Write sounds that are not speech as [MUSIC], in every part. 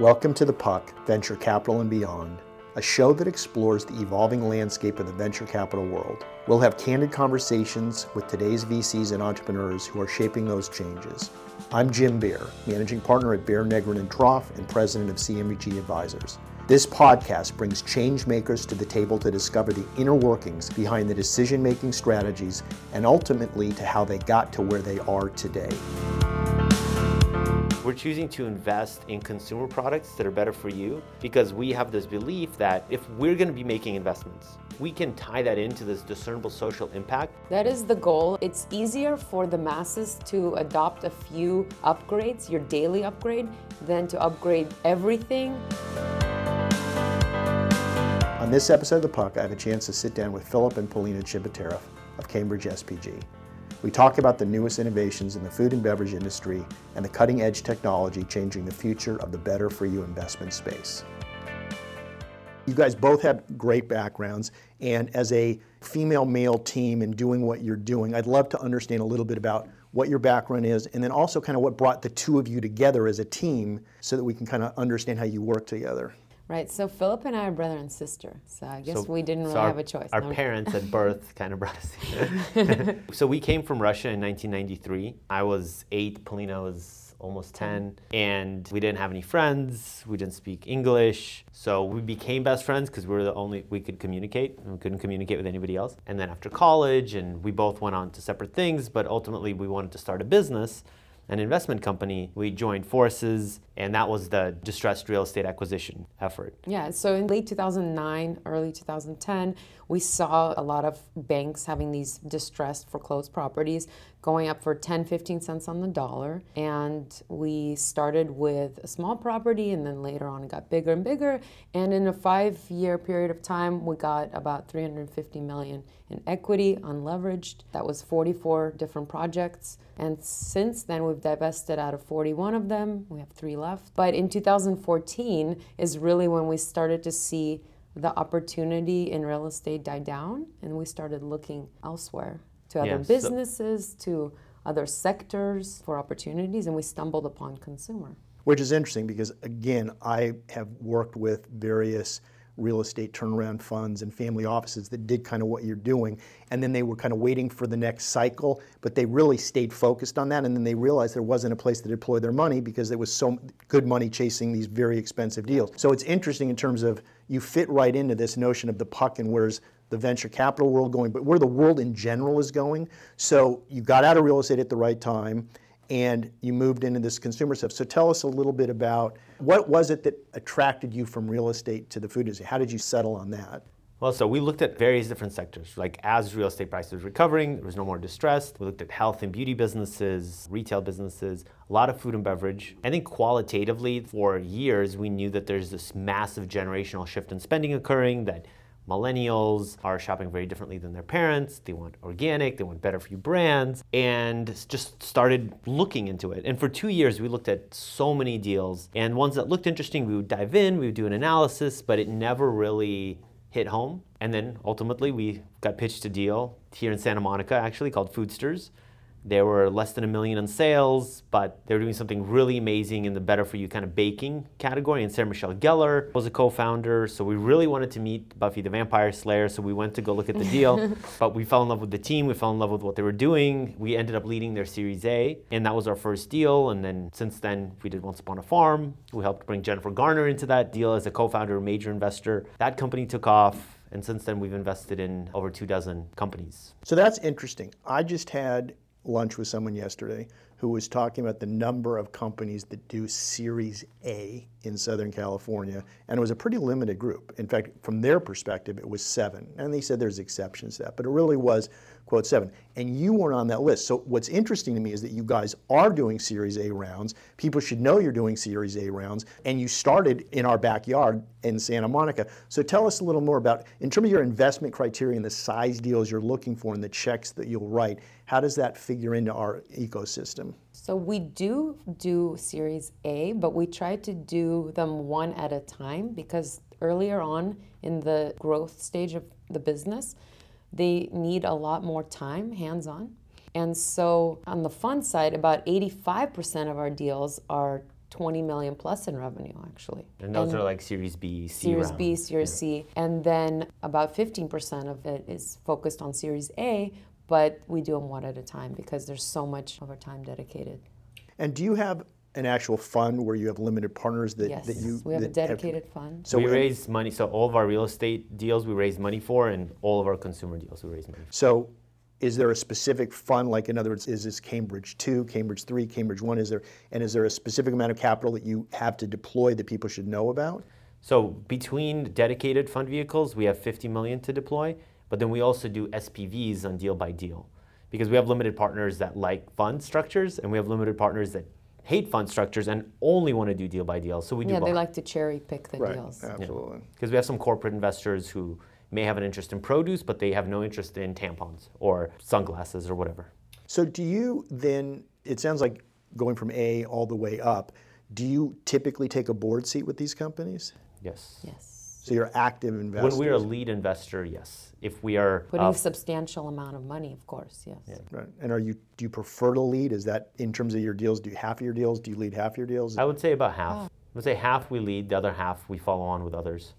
Welcome to The Puck, Venture Capital and Beyond, a show that explores the evolving landscape of the venture capital world. We'll have candid conversations with today's VCs and entrepreneurs who are shaping those changes. I'm Jim Beer, managing partner at Bear Negrin and Troff and president of CMG Advisors. This podcast brings change makers to the table to discover the inner workings behind the decision making strategies and ultimately to how they got to where they are today. We're choosing to invest in consumer products that are better for you because we have this belief that if we're going to be making investments, we can tie that into this discernible social impact. That is the goal. It's easier for the masses to adopt a few upgrades, your daily upgrade, than to upgrade everything. On this episode of The Puck, I have a chance to sit down with Filipp and Polina Chebotarev of Cambridge SPG. We talk about the newest innovations in the food and beverage industry and the cutting edge technology changing the future of the better for you investment space. You guys both have great backgrounds, and as a female male team and doing what you're doing, I'd love to understand a little bit about what your background is and then also kind of what brought the two of you together as a team so that we can kind of understand how you work together. Right. So Filipp and I are brother and sister. So I guess so, we didn't really so our, have a choice. Our no. parents at birth [LAUGHS] kind of brought us here. [LAUGHS] so we came from Russia in 1993. I was eight. Polina was almost 10 and we didn't have any friends we didn't speak english so we became best friends because we were the only we could communicate and we couldn't communicate with anybody else and then after college and we both went on to separate things but ultimately we wanted to start a business an investment company, we joined forces, and that was the distressed real estate acquisition effort. Yeah, so in late 2009, early 2010, we saw a lot of banks having these distressed foreclosed properties going up for 10, 15 cents on the dollar. And we started with a small property, and then later on it got bigger and bigger. And in a five year period of time, we got about 350 million in equity, unleveraged. That was 44 different projects. And since then, we've divested out of 41 of them. We have three left. But in 2014 is really when we started to see the opportunity in real estate die down, and we started looking elsewhere to other businesses, so- to other sectors for opportunities, and we stumbled upon consumer. Which is interesting because, again, I have worked with various real estate turnaround funds and family offices that did kind of what you're doing. And then they were kind of waiting for the next cycle, but they really stayed focused on that. And then they realized there wasn't a place to deploy their money because there was so good money chasing these very expensive deals. So it's interesting in terms of you fit right into this notion of the puck and where's the venture capital world going, but where the world in general is going. So you got out of real estate at the right time and you moved into this consumer stuff. So tell us a little bit about what was it that attracted you from real estate to the food industry? How did you settle on that? Well, so we looked at various different sectors. Like as real estate prices were recovering, there was no more distress. We looked at health and beauty businesses, retail businesses, a lot of food and beverage. I think qualitatively, for years, we knew that there's this massive generational shift in spending occurring, that millennials are shopping very differently than their parents. They want organic, they want better for you brands, and just started looking into it. And for two years, we looked at so many deals, and ones that looked interesting, we would dive in, we would do an analysis, but it never really hit home. And then ultimately, we got pitched a deal here in Santa Monica, actually called Foodstirs they were less than a million in sales, but they were doing something really amazing in the better for you kind of baking category. And Sarah Michelle Gellar was a co-founder, so we really wanted to meet Buffy the Vampire Slayer. So we went to go look at the deal, [LAUGHS] but we fell in love with the team. We fell in love with what they were doing. We ended up leading their Series A, and that was our first deal. And then since then, we did Once Upon a Farm. We helped bring Jennifer Garner into that deal as a co-founder, major investor. That company took off. And since then, we've invested in over two dozen companies. So that's interesting. I just had lunch with someone yesterday who was talking about the number of companies that do Series A in Southern California, and it was a pretty limited group. In fact, from their perspective, it was seven. And they said there's exceptions to that, but it really was, quote, seven. And you weren't on that list. So what's interesting to me is that you guys are doing Series A rounds. People should know you're doing Series A rounds, and you started in our backyard in Santa Monica. So tell us a little more about, in terms of your investment criteria and the size deals you're looking for and the checks that you'll write, how does that figure into our ecosystem? So we do do Series A, but we try to do them one at a time because earlier on in the growth stage of the business, they need a lot more time hands-on. And so on the fund side, about 85% of our deals are 20 million plus in revenue actually. And those are like Series B, C Series rounds. B, Series C, and then about 15% of it is focused on Series A, but we do them one at a time because there's so much of our time dedicated. And do you have an actual fund where you have limited partners that, Yes, that you we have a that dedicated fund. So we in- raise money. So all of our real estate deals we raise money for, and all of our consumer deals we raise money. for. So is there a specific fund, like in other words, is this Cambridge 2, Cambridge 3, Cambridge 1? Is there, and is there a specific amount of capital that you have to deploy that people should know about? So between dedicated fund vehicles, we have 50 million to deploy, but then we also do SPVs on deal by deal, because we have limited partners that like fund structures, and we have limited partners that hate fund structures and only want to do deal by deal. So we do Yeah, both. they like to cherry pick the deals. absolutely. because we have some corporate investors who may have an interest in produce, but they have no interest in tampons or sunglasses or whatever. So do you then, it sounds like going from A all the way up, do you typically take a board seat with these companies? Yes. Yes. So you're active investors? When we're a lead investor, yes. If we are Putting uh, a substantial amount of money, of course, yes. Right. And are you, do you prefer to lead? Is that in terms of your deals, do you half of your deals? Do you lead half your deals? I would say about half. I would say half we lead, the other half we follow on with others.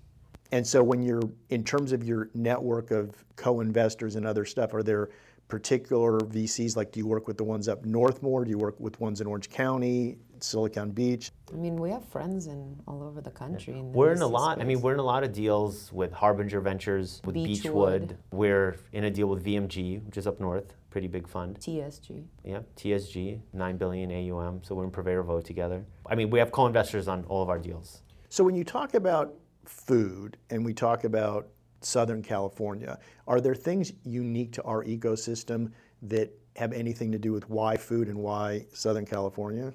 And so when you're, in terms of your network of co-investors and other stuff, are there particular VCs, like do you work with the ones up north more? Do you work with ones in Orange County, Silicon Beach? I mean, we have friends in all over the country. in the We're in a VC lot. I mean, we're in a lot of deals with Harbinger Ventures, with Beechwood. Beechwood. We're in a deal with VMG, which is up north, pretty big fund. TSG. Yeah, TSG, 9 billion AUM. So we're in Purveyor Vote together. I mean, we have co-investors on all of our deals. So when you talk about food and we talk about Southern California, are there things unique to our ecosystem that have anything to do with why food and why Southern California?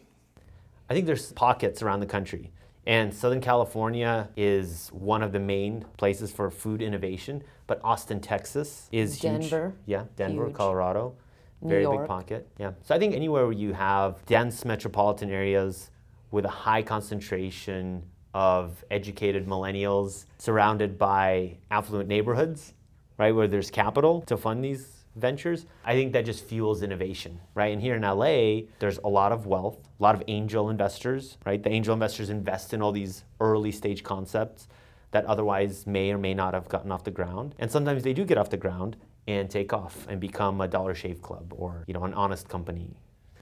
I think there's pockets around the country. And Southern California is one of the main places for food innovation, but Austin, Texas is huge. Denver, Yeah, Denver, huge. Colorado. Very big pocket. Yeah. So I think anywhere where you have dense metropolitan areas with a high concentration of educated millennials surrounded by affluent neighborhoods, right, where there's capital to fund these ventures, I think that just fuels innovation, right? And here in LA, there's a lot of wealth, a lot of angel investors, right? The angel investors invest in all these early stage concepts that otherwise may or may not have gotten off the ground. And sometimes they do get off the ground and take off and become a Dollar Shave Club or, you know, an honest company.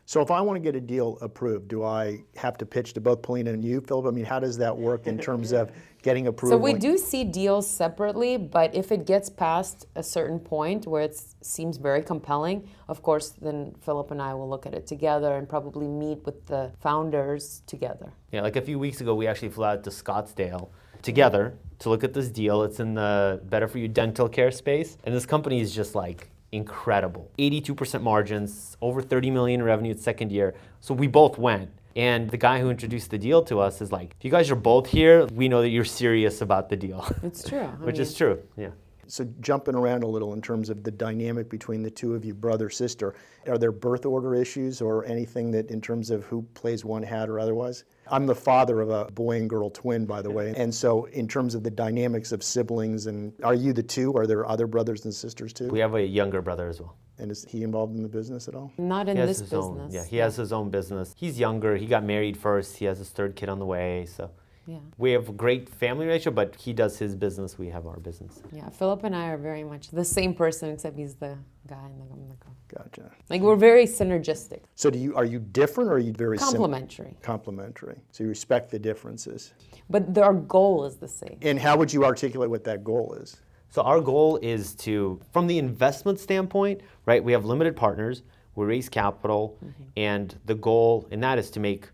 So if I want to get a deal approved, do I have to pitch to both Polina and you, Filipp? I mean, how does that work in terms of [LAUGHS] getting approved? So we do see deals separately, but if it gets past a certain point where it seems very compelling, of course, then Filipp and I will look at it together and probably meet with the founders together. Yeah, like a few weeks ago, we actually flew out to Scottsdale together to look at this deal. It's in the Better For You dental care space. And this company is just like incredible 82% margins, over 30 million in revenue its second year. So we both went. And the guy who introduced the deal to us is like, if you guys are both here, we know that you're serious about the deal, [LAUGHS] It's true. [LAUGHS] Which mean, is true. Yeah. So jumping around a little in terms of the dynamic between the two of you, brother sister, are there birth order issues or anything that in terms of who plays one hat or otherwise? I'm the father of a boy and girl twin, by the way, and so in terms of the dynamics of siblings, and are you the two? Are there other brothers and sisters too? We have a younger brother as well. And is he involved in the business at all? Not in this business. own. Yeah, he has his own business. He's younger. He got married first. He has his third kid on the way. So Yeah. we have a great family relationship, but he does his business. We have our business. Yeah, Filipp and I are very much the same person, except he's the guy and I'm the girl. Gotcha. Like we're very synergistic, So do you are you different or are you very sim- complementary, complementary? So you respect the differences. but the, our goal is the same. And how would you articulate what that goal is? So our goal is to, from the investment standpoint, right? We have limited partners. We raise capital, mm-hmm. and the goal in that is to make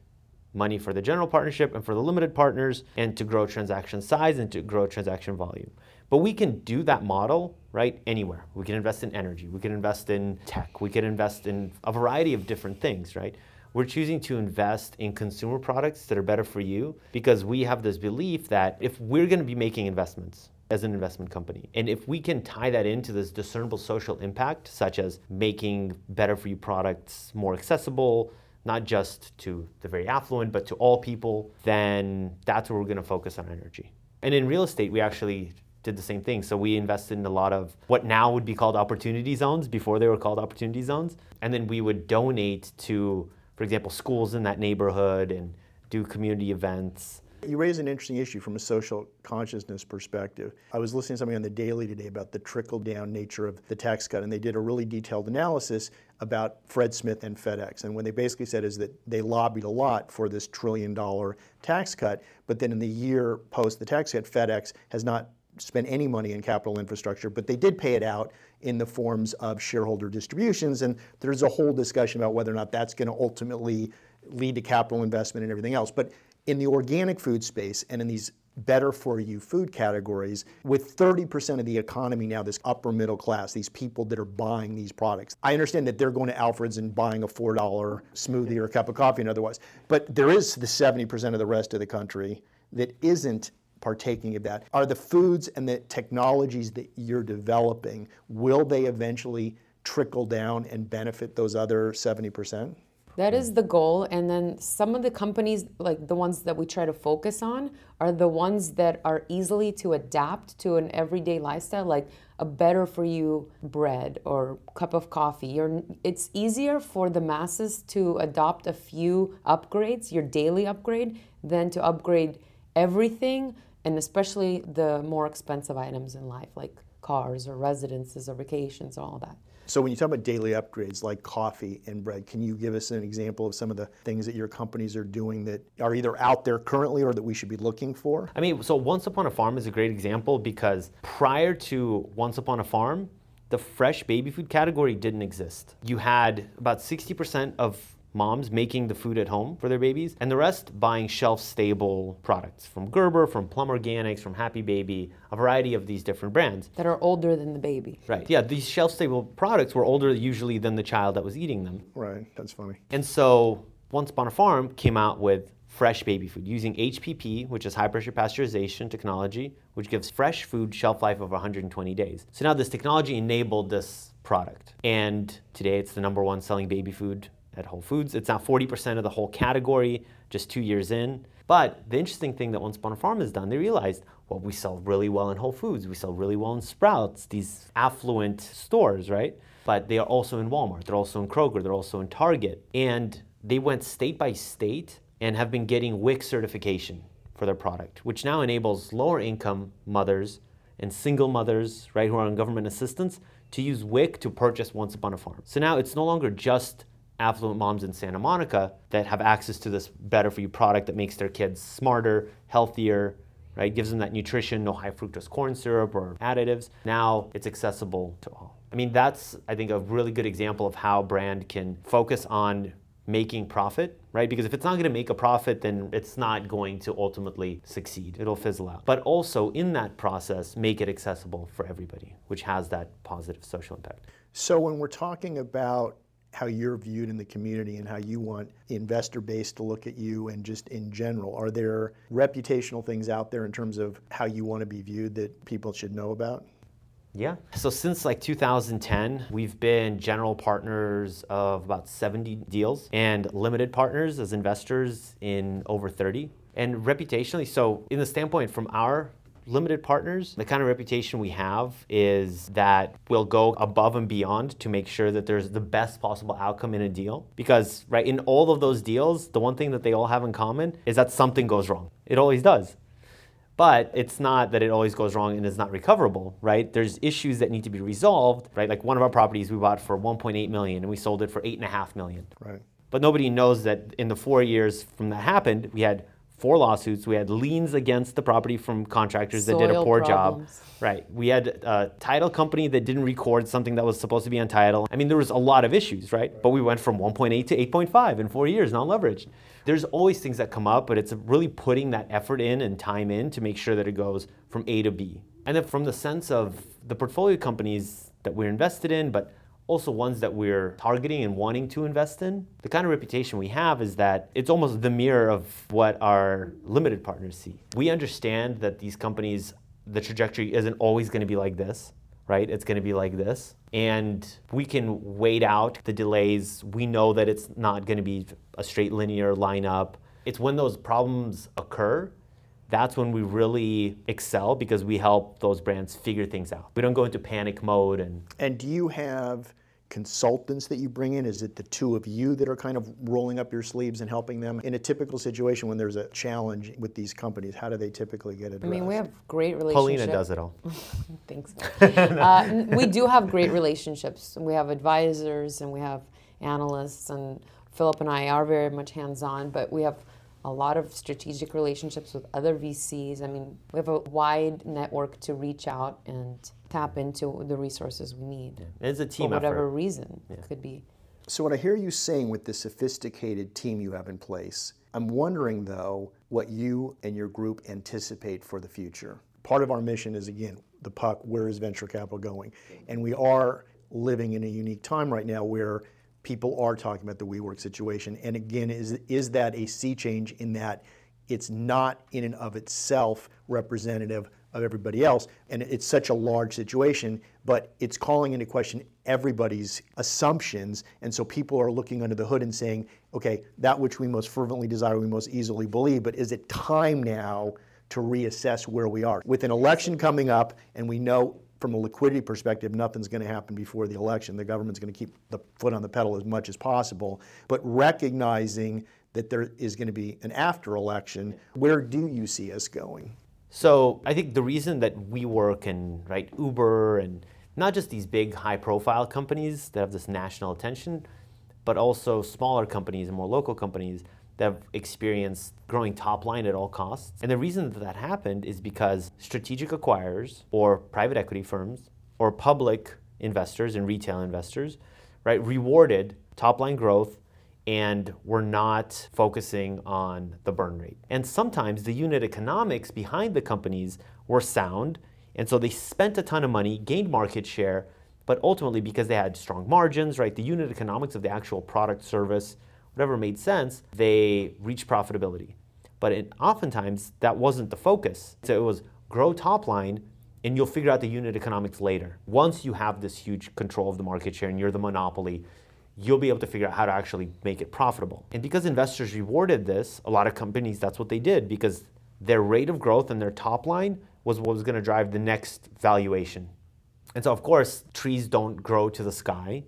money for the general partnership and for the limited partners, and to grow transaction size and to grow transaction volume. But we can do that model right anywhere. We can invest in energy. We can invest in tech. We can invest in a variety of different things, right? We're choosing to invest in consumer products that are better for you because we have this belief that if we're going to be making investments as an investment company, and if we can tie that into this discernible social impact, such as making better for you products more accessible, not just to the very affluent, but to all people, then that's where we're going to focus on energy. And in real estate, we actually did the same thing. So we invested in a lot of what now would be called opportunity zones before they were called opportunity zones. And then we would donate to, for example, schools in that neighborhood and do community events. You raise an interesting issue from a social consciousness perspective. I was listening to something on the Daily today about the trickle down nature of the tax cut, and they did a really detailed analysis about Fred Smith and FedEx. And what they basically said is that they lobbied a lot for this trillion dollar tax cut, but then in the year post the tax cut, FedEx has not spent any money in capital infrastructure, but they did pay it out in the forms of shareholder distributions. And there's a whole discussion about whether or not that's going to ultimately lead to capital investment and everything else. But in the organic food space and in these better for you food categories with 30% of the economy now this upper middle class these people that are buying these products i understand that they're going to alfred's and buying a $4 smoothie or a cup of coffee and otherwise but there is the 70% of the rest of the country that isn't partaking of that are the foods and the technologies that you're developing will they eventually trickle down and benefit those other 70% that is the goal. And then some of the companies, like the ones that we try to focus on, are the ones that are easily to adapt to an everyday lifestyle, like a better for you bread or cup of coffee. You're, it's easier for the masses to adopt a few upgrades, your daily upgrade, than to upgrade everything, and especially the more expensive items in life, like cars or residences or vacations, and all that. So when you talk about daily upgrades like coffee and bread, can you give us an example of some of the things that your companies are doing that are either out there currently or that we should be looking for? I mean, so Once Upon a Farm is a great example because prior to Once Upon a Farm, the fresh baby food category didn't exist. You had about 60% of moms making the food at home for their babies, and the rest buying shelf stable products from Gerber, from Plum Organics, from Happy Baby, a variety of these different brands. That are older than the baby. Right. Yeah, these shelf stable products were older usually than the child that was eating them. Right, that's funny. And so Once Upon a Farm came out with fresh baby food using HPP, which is high pressure pasteurization technology, which gives fresh food shelf life of 120 days. So now this technology enabled this product. And today it's the number one selling baby food at Whole Foods. It's now 40% of the whole category just two years in. But the interesting thing that Once Upon a Farm has done, they realized, well, we sell really well in Whole Foods, we sell really well in Sprouts, these affluent stores, right? But they are also in Walmart, they're also in Kroger, they're also in Target. And they went state by state and have been getting WIC certification for their product, which now enables lower income mothers and single mothers, right, who are on government assistance to use WIC to purchase Once Upon a Farm. So now it's no longer just affluent moms in Santa Monica that have access to this better for you product that makes their kids smarter, healthier, right? Gives them that nutrition, no high fructose corn syrup or additives. Now it's accessible to all. I mean, that's, I think, a really good example of how brand can focus on making profit, right? Because if it's not going to make a profit, then it's not going to ultimately succeed. It'll fizzle out. But also in that process, make it accessible for everybody, which has that positive social impact. So when we're talking about how you're viewed in the community and how you want the investor base to look at you and just in general? Are there reputational things out there in terms of how you want to be viewed that people should know about? Yeah. So since like 2010, we've been general partners of about 70 deals and limited partners as investors in over 30. And reputationally, so in the standpoint from our limited partners, the kind of reputation we have is that we'll go above and beyond to make sure that there's the best possible outcome in a deal. Because, right, in all of those deals, the one thing that they all have in common is that something goes wrong. It always does. But it's not that it always goes wrong and is not recoverable, right? There's issues that need to be resolved, right? Like one of our properties we bought for 1.8 million and we sold it for 8.5 million. Right. But nobody knows that in the four years from that happened, we had four lawsuits. We had liens against the property from contractors Soil that did a poor problems. job. Right. We had a title company that didn't record something that was supposed to be on title. I mean, there was a lot of issues, right? But we went from 1.8 to 8.5 in four years, non leveraged. There's always things that come up, but it's really putting that effort in and time in to make sure that it goes from A to B. And then from the sense of the portfolio companies that we're invested in, but also ones that we're targeting and wanting to invest in. The kind of reputation we have is that it's almost the mirror of what our limited partners see. We understand that these companies, the trajectory isn't always going to be like this, right? It's going to be like this. And we can wait out the delays. We know that it's not going to be a straight linear lineup. It's when those problems occur that's when we really excel because we help those brands figure things out. We don't go into panic mode and And do you have consultants that you bring in? Is it the two of you that are kind of rolling up your sleeves and helping them? In a typical situation when there's a challenge with these companies, how do they typically get it? I mean, we have great relationships. Polina does it all. [LAUGHS] Thanks. uh, we do have great relationships. We have advisors and we have analysts, and Filipp and I are very much hands on, but we have a lot of strategic relationships with other VCs. I mean, we have a wide network to reach out and tap into the resources we need It's a team for whatever effort. reason. It could be. So, what I hear you saying with the sophisticated team you have in place, I'm wondering though what you and your group anticipate for the future. Part of our mission is again, the puck, where is venture capital going? And we are living in a unique time right now where people are talking about the WeWork situation. And again, is, is that a sea change in that it's not in and of itself representative of everybody else. And it's such a large situation, but it's calling into question everybody's assumptions. And so people are looking under the hood and saying, okay, that which we most fervently desire, we most easily believe, but is it time now to reassess where we are? With an election coming up, and we know from a liquidity perspective, nothing's going to happen before the election. The government's going to keep the foot on the pedal as much as possible. But recognizing that there is going to be an after election, where do you see us going? So I think the reason that WeWork and right Uber and not just these big high-profile companies that have this national attention, but also smaller companies and more local companies that have experienced growing top line at all costs. And the reason that that happened is because strategic acquirers or private equity firms or public investors and retail investors, right, rewarded top line growth and were not focusing on the burn rate. And sometimes the unit economics behind the companies were sound, and so they spent a ton of money, gained market share, but ultimately because they had strong margins, right, the unit economics of the actual product service, whatever made sense, they reached profitability. But it, oftentimes that wasn't the focus. So it was grow top line and you'll figure out the unit economics later. Once you have this huge control of the market share and you're the monopoly, you'll be able to figure out how to actually make it profitable. And because investors rewarded this, a lot of companies, that's what they did because their rate of growth and their top line was what was going to drive the next valuation. And so, of course, trees don't grow to the sky.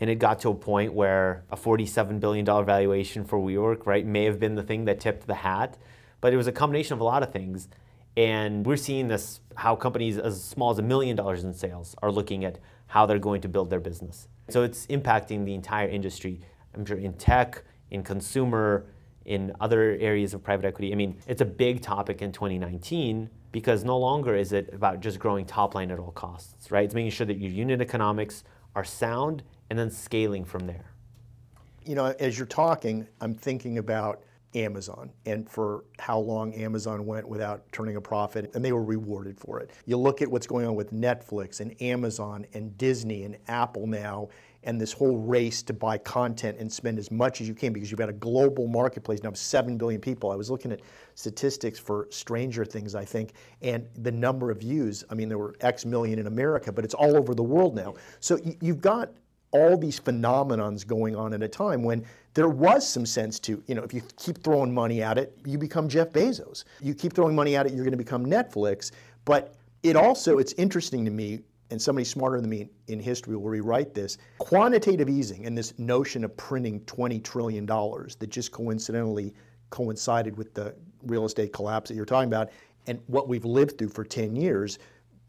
And it got to a point where a $47 billion valuation for WeWork, right, may have been the thing that tipped the hat. But it was a combination of a lot of things. And we're seeing this how companies as small as a million dollars in sales are looking at how they're going to build their business. So it's impacting the entire industry. I'm sure in tech, in consumer, in other areas of private equity. I mean, it's a big topic in 2019 because no longer is it about just growing top line at all costs, right? It's making sure that your unit economics are sound and then scaling from there. You know, as you're talking, I'm thinking about Amazon and for how long Amazon went without turning a profit, and they were rewarded for it. You look at what's going on with Netflix and Amazon and Disney and Apple now, and this whole race to buy content and spend as much as you can because you've got a global marketplace now of 7 billion people. I was looking at statistics for Stranger Things, I think, and the number of views. I mean, there were X million in America, but it's all over the world now. So you've got all these phenomenons going on at a time when there was some sense to, you know, if you keep throwing money at it, you become Jeff Bezos. You keep throwing money at it, you're going to become Netflix. But it also, it's interesting to me, and somebody smarter than me in history will rewrite this quantitative easing and this notion of printing $20 trillion that just coincidentally coincided with the real estate collapse that you're talking about and what we've lived through for 10 years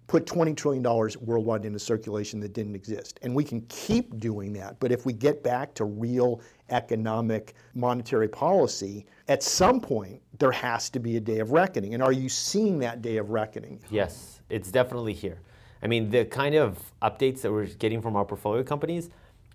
put $20 trillion worldwide into circulation that didn't exist. And we can keep doing that. But if we get back to real economic monetary policy, at some point there has to be a day of reckoning. And are you seeing that day of reckoning? Yes, it's definitely here. I mean, the kind of updates that we're getting from our portfolio companies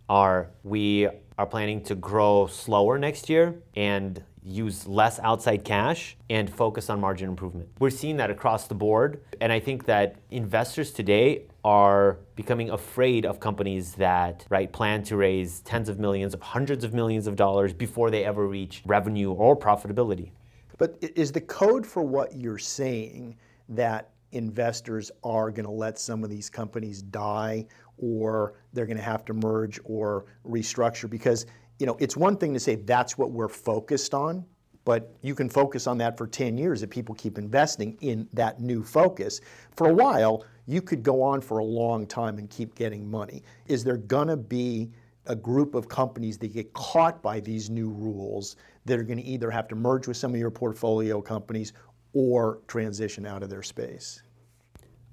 are we are planning to grow slower next year and use less outside cash and focus on margin improvement. We're seeing that across the board. And I think that investors today are becoming afraid of companies that right plan to raise tens of millions of hundreds of millions of dollars before they ever reach revenue or profitability. But is the code for what you're saying that investors are going to let some of these companies die or they're going to have to merge or restructure? Because you know, it's one thing to say that's what we're focused on, but you can focus on that for 10 years if people keep investing in that new focus. For a while, you could go on for a long time and keep getting money. Is there going to be a group of companies that get caught by these new rules that are going to either have to merge with some of your portfolio companies or transition out of their space?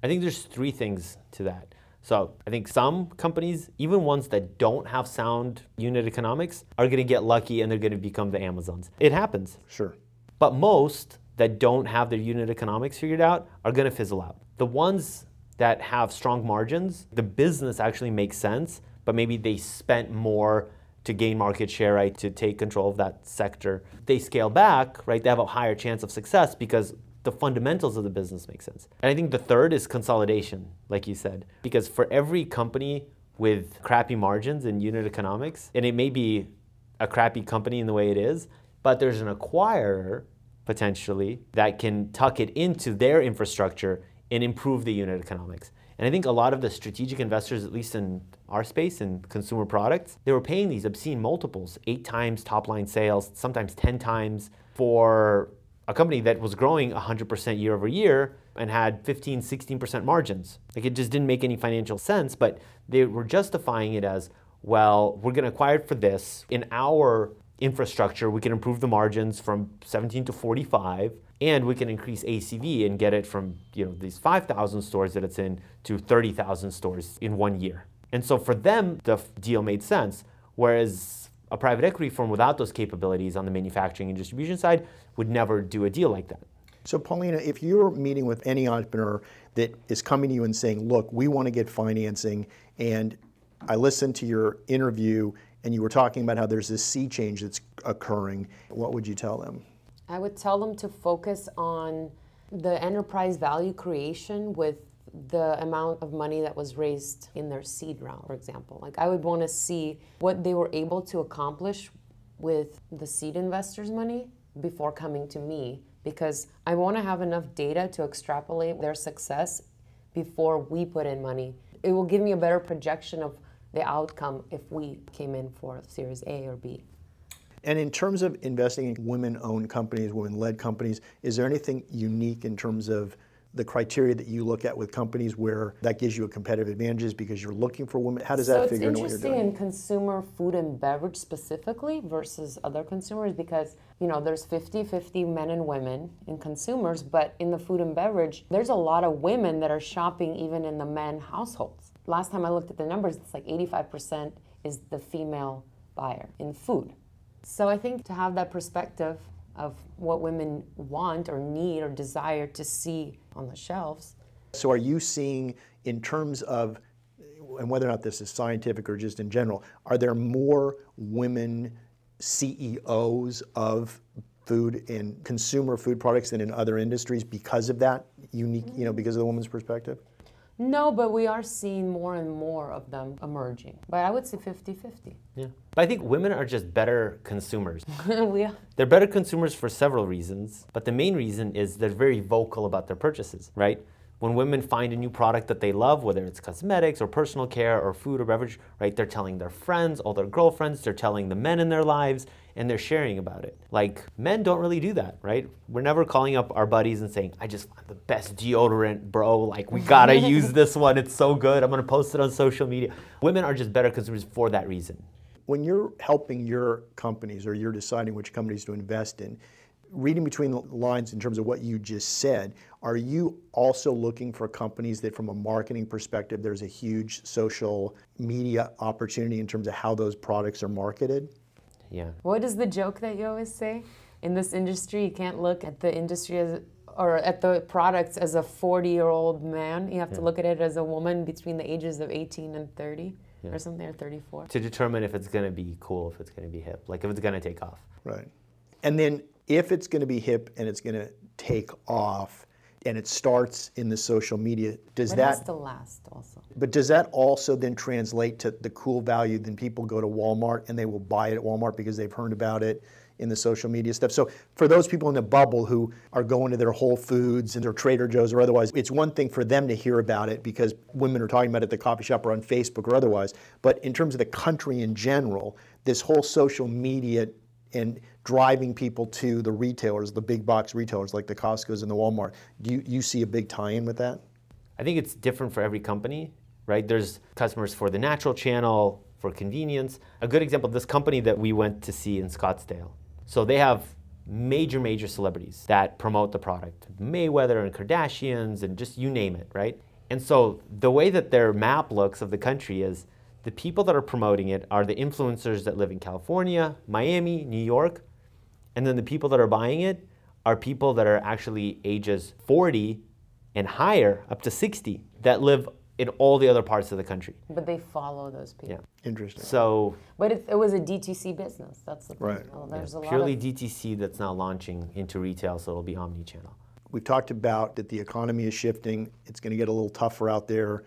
I think there's three things to that. So I think some companies, even ones that don't have sound unit economics, are going to get lucky and they're going to become the Amazons. It happens. Sure. But most that don't have their unit economics figured out are going to fizzle out. The ones that have strong margins, the business actually makes sense, but maybe they spent more to gain market share, right, to take control of that sector. They scale back, right, they have a higher chance of success because the fundamentals of the business make sense. And I think the third is consolidation, like you said, because for every company with crappy margins and unit economics, and it may be a crappy company in the way it is, but there's an acquirer potentially that can tuck it into their infrastructure and improve the unit economics. And I think a lot of the strategic investors, at least in our space in consumer products, they were paying these obscene multiples, eight times top line sales, sometimes 10 times for a company that was growing 100% year over year and had 15, 16% margins. Like it just didn't make any financial sense, but they were justifying it as, well, we're going to acquire it for this. In our infrastructure, we can improve the margins from 17 to 45 and we can increase ACV and get it from you know these 5,000 stores that it's in to 30,000 stores in one year. And so for them, the deal made sense. Whereas a private equity firm without those capabilities on the manufacturing and distribution side would never do a deal like that. So, Polina, if you're meeting with any entrepreneur that is coming to you and saying, Look, we want to get financing, and I listened to your interview and you were talking about how there's this sea change that's occurring, what would you tell them? I would tell them to focus on the enterprise value creation with the amount of money that was raised in their seed round, for example. Like, I would want to see what they were able to accomplish with the seed investors' money before coming to me because I want to have enough data to extrapolate their success before we put in money. It will give me a better projection of the outcome if we came in for Series A or B. And in terms of investing in women owned companies, women led companies, is there anything unique in terms of the criteria that you look at with companies where that gives you a competitive advantage because you're looking for women? How does so that figure into what you're doing? it's interesting in consumer food and beverage specifically versus other consumers because you know there's 50-50 men and women in consumers, but in the food and beverage, there's a lot of women that are shopping even in the men households. Last time I looked at the numbers, it's like 85% is the female buyer in food. So I think to have that perspective of what women want or need or desire to see on the shelves. So, are you seeing, in terms of, and whether or not this is scientific or just in general, are there more women CEOs of food and consumer food products than in other industries because of that unique, you know, because of the woman's perspective? No, but we are seeing more and more of them emerging. But I would say 50 50. Yeah. But I think women are just better consumers. [LAUGHS] we are. They're better consumers for several reasons, but the main reason is they're very vocal about their purchases, right? When women find a new product that they love, whether it's cosmetics or personal care or food or beverage, right, they're telling their friends, all their girlfriends, they're telling the men in their lives, and they're sharing about it. Like men don't really do that, right? We're never calling up our buddies and saying, I just found the best deodorant, bro. Like, we gotta [LAUGHS] use this one. It's so good. I'm gonna post it on social media. Women are just better consumers for that reason. When you're helping your companies or you're deciding which companies to invest in, reading between the lines in terms of what you just said, are you also looking for companies that, from a marketing perspective, there's a huge social media opportunity in terms of how those products are marketed? Yeah. What is the joke that you always say? In this industry, you can't look at the industry as or at the products as a 40 year old man. You have yeah. to look at it as a woman between the ages of 18 and 30 yeah. or something, or 34. To determine if it's going to be cool, if it's going to be hip, like if it's going to take off. Right. And then if it's going to be hip and it's going to take off, and it starts in the social media, does but that has to last also? But does that also then translate to the cool value? Then people go to Walmart and they will buy it at Walmart because they've heard about it in the social media stuff. So for those people in the bubble who are going to their Whole Foods and their Trader Joe's or otherwise, it's one thing for them to hear about it because women are talking about it at the coffee shop or on Facebook or otherwise. But in terms of the country in general, this whole social media and driving people to the retailers, the big box retailers like the Costco's and the Walmart. Do you, you see a big tie-in with that? I think it's different for every company, right? There's customers for the natural channel, for convenience. A good example, this company that we went to see in Scottsdale. So they have major, major celebrities that promote the product Mayweather and Kardashians and just you name it, right? And so the way that their map looks of the country is the people that are promoting it are the influencers that live in California, Miami, New York, and then the people that are buying it are people that are actually ages 40 and higher, up to 60, that live in all the other parts of the country. But they follow those people. Yeah. Interesting. So But it, it was a DTC business. That's the thing. Right. Well, there's a purely lot of, DTC that's now launching into retail, so it'll be omni-channel. We've talked about that the economy is shifting. It's going to get a little tougher out there,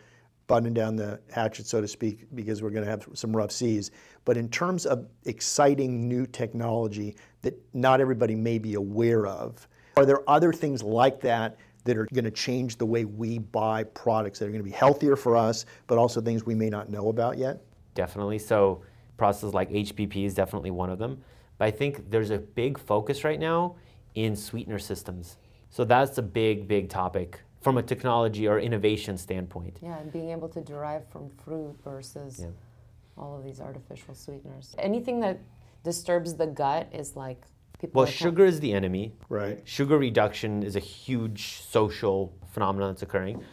buttoning down the hatchet, so to speak, because we're going to have some rough seas. But in terms of exciting new technology that not everybody may be aware of, are there other things like that that are going to change the way we buy products that are going to be healthier for us, but also things we may not know about yet? Definitely. So processes like HPP is definitely one of them. But I think there's a big focus right now in sweetener systems. So that's a big, big topic from a technology or innovation standpoint. yeah, and being able to derive from fruit versus Yeah. all of these artificial sweeteners. Anything that disturbs the gut is like people. Well, sugar is the enemy. Right. Sugar reduction is a huge social phenomenon that's occurring.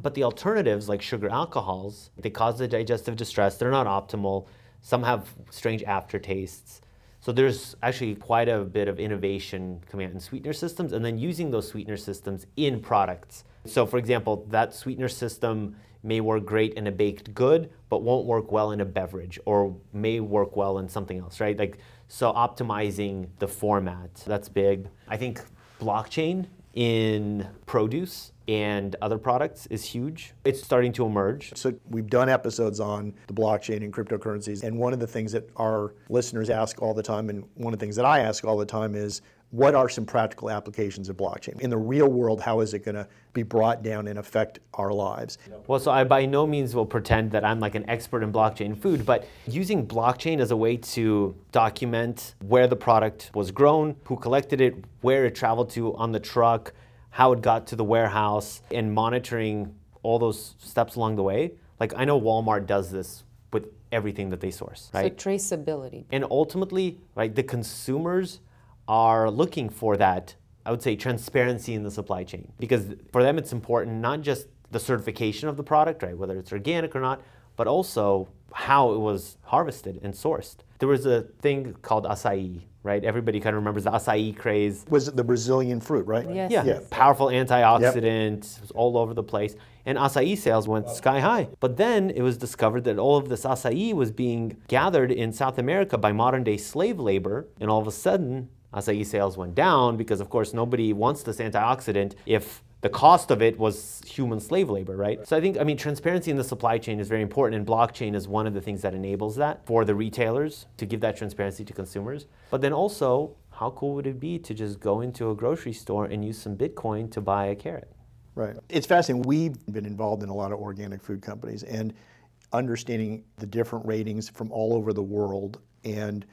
But the alternatives, like sugar alcohols, they cause the digestive distress. They're not optimal. Some have strange aftertastes. So there's actually quite a bit of innovation coming out in sweetener systems and then using those sweetener systems in products. So, for example, that sweetener system may work great in a baked good, but won't work well in a beverage or may work well in something else, right? Like, so optimizing the format, that's big. I think blockchain in produce and other products is huge. It's starting to emerge. So we've done episodes on the blockchain and cryptocurrencies, and one of the things that our listeners ask all the time, and one of the things that I ask all the time is, what are some practical applications of blockchain in the real world? How is it going to be brought down and affect our lives? Well, so I by no means will pretend that I'm like an expert in blockchain food, but using blockchain as a way to document where the product was grown, who collected it, where it traveled to on the truck, how it got to the warehouse, and monitoring all those steps along the way. Like I know Walmart does this with everything that they source, right? So traceability. And ultimately, right, the consumers are looking for that, I would say, transparency in the supply chain. Because for them, it's important not just the certification of the product, right, whether it's organic or not, but also how it was harvested and sourced. There was a thing called acai, right? Everybody kind of remembers the acai craze. Was it the Brazilian fruit, right? Yes. Yeah, Yeah. powerful antioxidant, it was all over the place. And acai sales went sky high. But then it was discovered that all of this acai was being gathered in South America by modern day slave labor. And all of a sudden, acai sales went down because, of course, nobody wants this antioxidant if the cost of it was human slave labor, right? So I think, I mean, transparency in the supply chain is very important, and blockchain is one of the things that enables that for the retailers to give that transparency to consumers. But then also, how cool would it be to just go into a grocery store and use some Bitcoin to buy a carrot? Right. It's fascinating. We've been involved in a lot of organic food companies and understanding the different ratings from all over the world and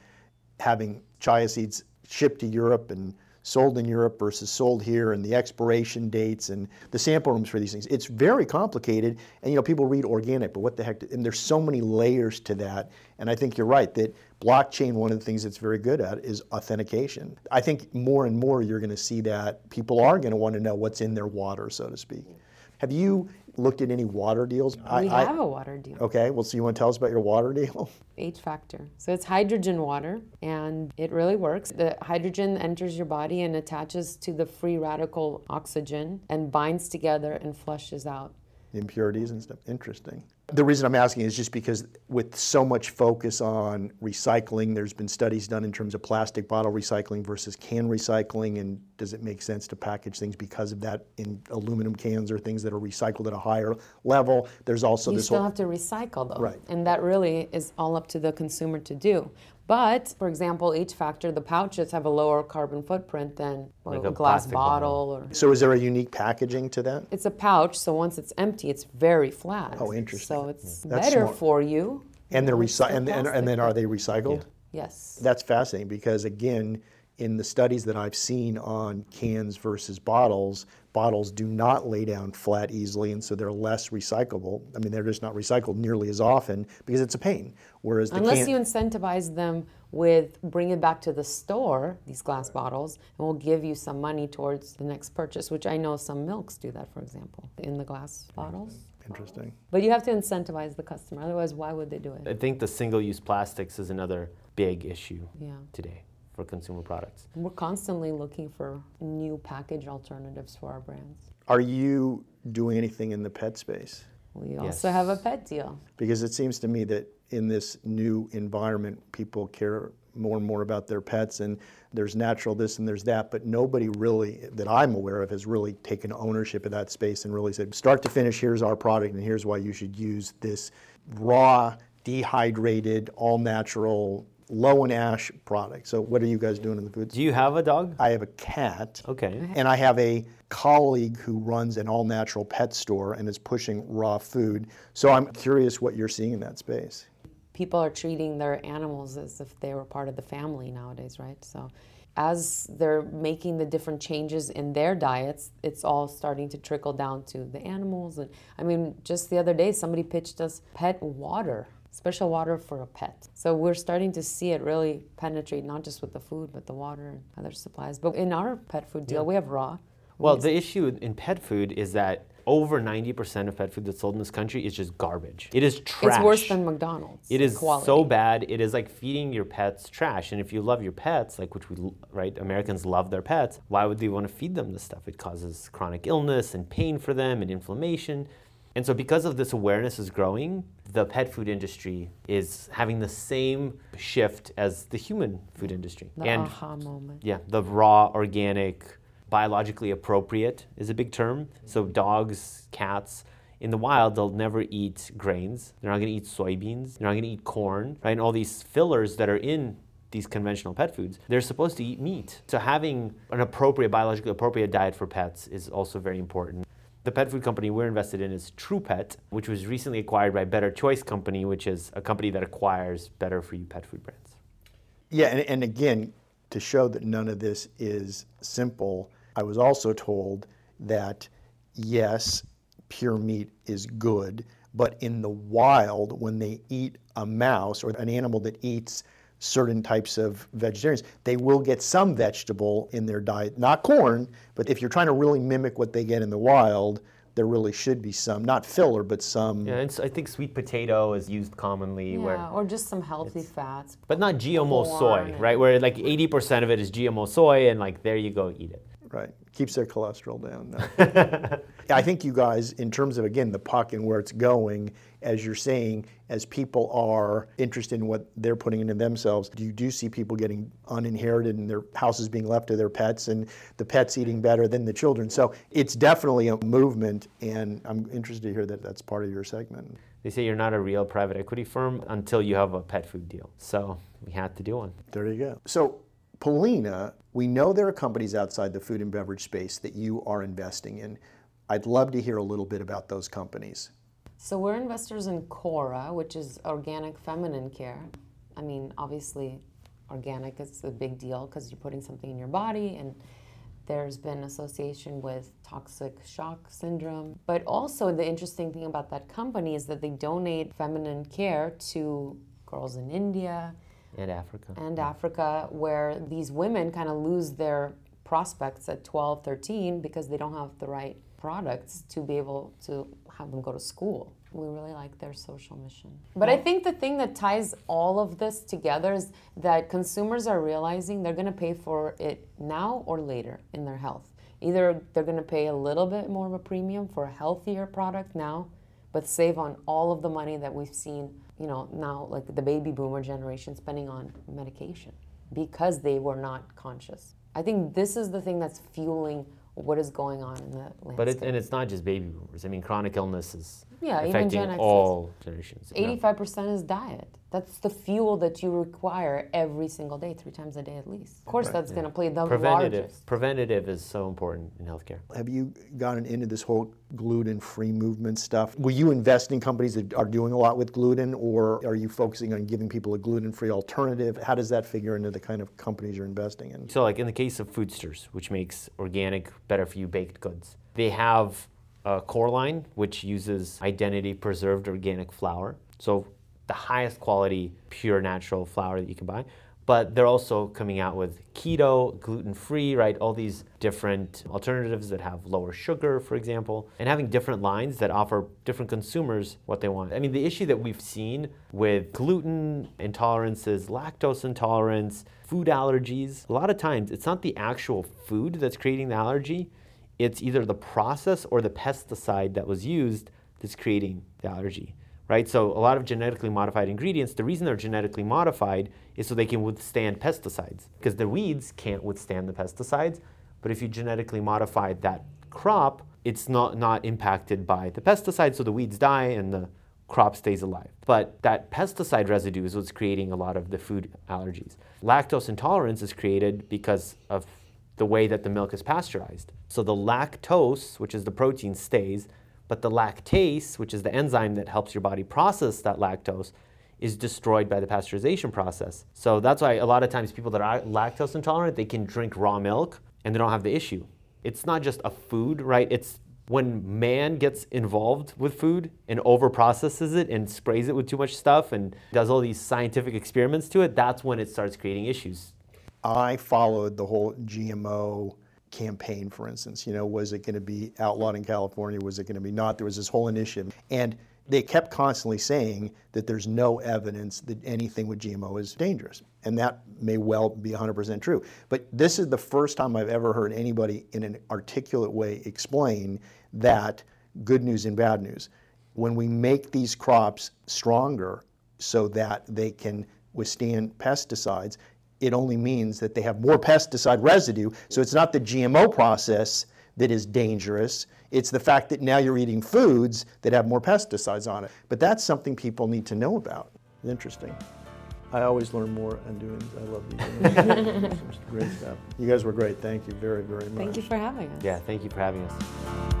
having chia seeds shipped to Europe and sold in Europe versus sold here and the expiration dates and the sample rooms for these things. It's very complicated and you know people read organic but what the heck and there's so many layers to that and I think you're right that blockchain one of the things it's very good at is authentication. I think more and more you're going to see that people are going to want to know what's in their water so to speak. Have you looked at any water deals? we have a water deal. Okay, well, so you want to tell us about your water deal? [LAUGHS] H factor. So it's hydrogen water and it really works. The hydrogen enters your body and attaches to the free radical oxygen and binds together and flushes out. impurities and stuff. Interesting. The reason I'm asking is just because with so much focus on recycling, there's been studies done in terms of plastic bottle recycling versus can recycling, and does it make sense to package things because of that in aluminum cans or things that are recycled at a higher level? There's also You this still whole have to recycle though. Right. And that really is all up to the consumer to do. But for example, H factor, the pouches have a lower carbon footprint than Like a, a glass bottle or So is there a unique packaging to that? it's a pouch, so once it's empty, it's very flat. Oh, interesting. So it's That's better smart. for you. And they're It's recy- and, and, and then are they recycled? Yes. That's fascinating because, again, in the studies that I've seen on cans versus bottles, bottles do not lay down flat easily, and so they're less recyclable. I mean, they're just not recycled nearly as often because it's a pain. Whereas the Unless can, you incentivize them with bring it back to the store, these glass bottles, and we'll give you some money towards the next purchase, which I know some milks do that, for example, in the glass bottles. interesting. But you have to incentivize the customer, otherwise, why would they do it? I think the single use plastics is another big issue Yeah. today for consumer products. We're constantly looking for new package alternatives for our brands. Are you doing anything in the pet space? We also have a pet deal. Because it seems to me that in this new environment, people care more and more about their pets, and there's natural this and there's that, but nobody really, that I'm aware of, has really taken ownership of that space and really said, start to finish, here's our product, and here's why you should use this raw, dehydrated, all natural, low in ash product. So, what are you guys doing in the food? Do you have a dog? I have a cat. Okay. And I have a colleague who runs an all natural pet store and is pushing raw food. So I'm curious what you're seeing in that space. People are treating their animals as if they were part of the family nowadays, right? So as they're making the different changes in their diets, it's all starting to trickle down to the animals. And I mean, just the other day, somebody pitched us pet water, special water for a pet. So we're starting to see it really penetrate, not just with the food, but the water and other supplies. But in our pet food deal, we have raw. Well, the issue in pet food is that over 90% of pet food that's sold in this country is just garbage. It is trash. It's worse than McDonald's. It is quality. so bad. It is like feeding your pets trash. And if you love your pets, like which we right, Americans love their pets. Why would they want to feed them this stuff? It causes chronic illness and pain for them and inflammation. And so because of this awareness is growing, the pet food industry is having the same shift as the human food industry. The and aha moment. yeah, the raw, organic, biologically appropriate is a big term. So dogs, cats, in the wild, they'll never eat grains. They're not going to eat soybeans. They're not going to eat corn, right? And all these fillers that are in these conventional pet foods, they're supposed to eat meat. So having an appropriate, biologically appropriate diet for pets is also very important. The pet food company we're invested in is TruPet, which was recently acquired by Better Choice Company, which is a company that acquires better for you pet food brands. Yeah, and, and again, to show that none of this is simple, I was also told that yes, pure meat is good, but in the wild, when they eat a mouse or an animal that eats certain types of vegetarians, they will get some vegetable in their diet, not corn, but if you're trying to really mimic what they get in the wild, there really should be some, not filler, but some. Yeah, and so I think sweet potato is used commonly where Yeah, or just some healthy fats. but not GMO soy, right? Where like 80% of it is GMO soy, and like there you go, eat it. Right. Keeps their cholesterol down. No. [LAUGHS] I think you guys, in terms of, again, the puck and where it's going, as you're saying, as people are interested in what they're putting into themselves, you do see people getting uninherited and their houses being left to their pets and the pets eating better than the children. So it's definitely a movement, and I'm interested to hear that that's part of your segment. They say you're not a real private equity firm until you have a pet food deal. So we had to do one. There you go. So, Polina, we know there are companies outside the food and beverage space that you are investing in. I'd love to hear a little bit about those companies. So we're investors in Cora, which is organic feminine care. I mean, obviously, organic is a big deal because you're putting something in your body, and there's been association with toxic shock syndrome. But also, the interesting thing about that company is that they donate feminine care to girls in India And Africa. and Africa, where these women kind of lose their prospects at 12, 13 because they don't have the right products to be able to have them go to school. We really like their social mission. But I think the thing that ties all of this together is that consumers are realizing they're going to pay for it now or later in their health. Either they're going to pay a little bit more of a premium for a healthier product now, but save on all of the money that we've seen, you know, now like the baby boomer generation spending on medication because they were not conscious. I think this is the thing that's fueling what is going on in the landscape. But it, and it's not just baby boomers. I mean, chronic illness is Yeah, even affecting Gen all generations. 85% is diet. That's the fuel that you require every single day, three times a day at least. Of course, that's going to play the Preventative. largest. Preventative is so important in healthcare. Have you gotten into this whole gluten-free movement stuff? Will you invest in companies that are doing a lot with gluten, or are you focusing on giving people a gluten-free alternative? How does that figure into the kind of companies you're investing in? So, like in the case of Foodstirs, which makes organic, better for you baked goods, they have a core line which uses identity preserved organic flour. So, the highest quality, pure natural flour that you can buy. But they're also coming out with keto, gluten free, right? All these different alternatives that have lower sugar, for example, and having different lines that offer different consumers what they want. I mean, the issue that we've seen with gluten intolerances, lactose intolerance, food allergies, a lot of times it's not the actual food that's creating the allergy, it's either the process or the pesticide that was used that's creating the allergy right? So a lot of genetically modified ingredients, the reason they're genetically modified is so they can withstand pesticides because the weeds can't withstand the pesticides. But if you genetically modify that crop, it's not, not impacted by the pesticide, so the weeds die and the crop stays alive. But that pesticide residue is what's creating a lot of the food allergies. Lactose intolerance is created because of the way that the milk is pasteurized. So the lactose, which is the protein, stays, but the lactase, which is the enzyme that helps your body process that lactose, is destroyed by the pasteurization process. So that's why a lot of times people that are lactose intolerant, they can drink raw milk and they don't have the issue. It's not just a food, right? It's when man gets involved with food and over processes it and sprays it with too much stuff and does all these scientific experiments to it, that's when it starts creating issues. I followed the whole GMO campaign, for instance. You know, was it going to be outlawed in California? Was it going to be not? There was this whole initiative. And they kept constantly saying that there's no evidence that anything with GMO is dangerous. And that may well be 100% true. But this is the first time I've ever heard anybody in an articulate way explain that good news and bad news. When we make these crops stronger so that they can withstand pesticides, it only means that they have more pesticide residue. So it's not the GMO process that is dangerous. It's the fact that now you're eating foods that have more pesticides on it. But that's something people need to know about. Interesting. I always learn more and doing. I love these. [LAUGHS] great stuff. You guys were great. Thank you very, very much. Thank you for having us. Yeah, thank you for having us.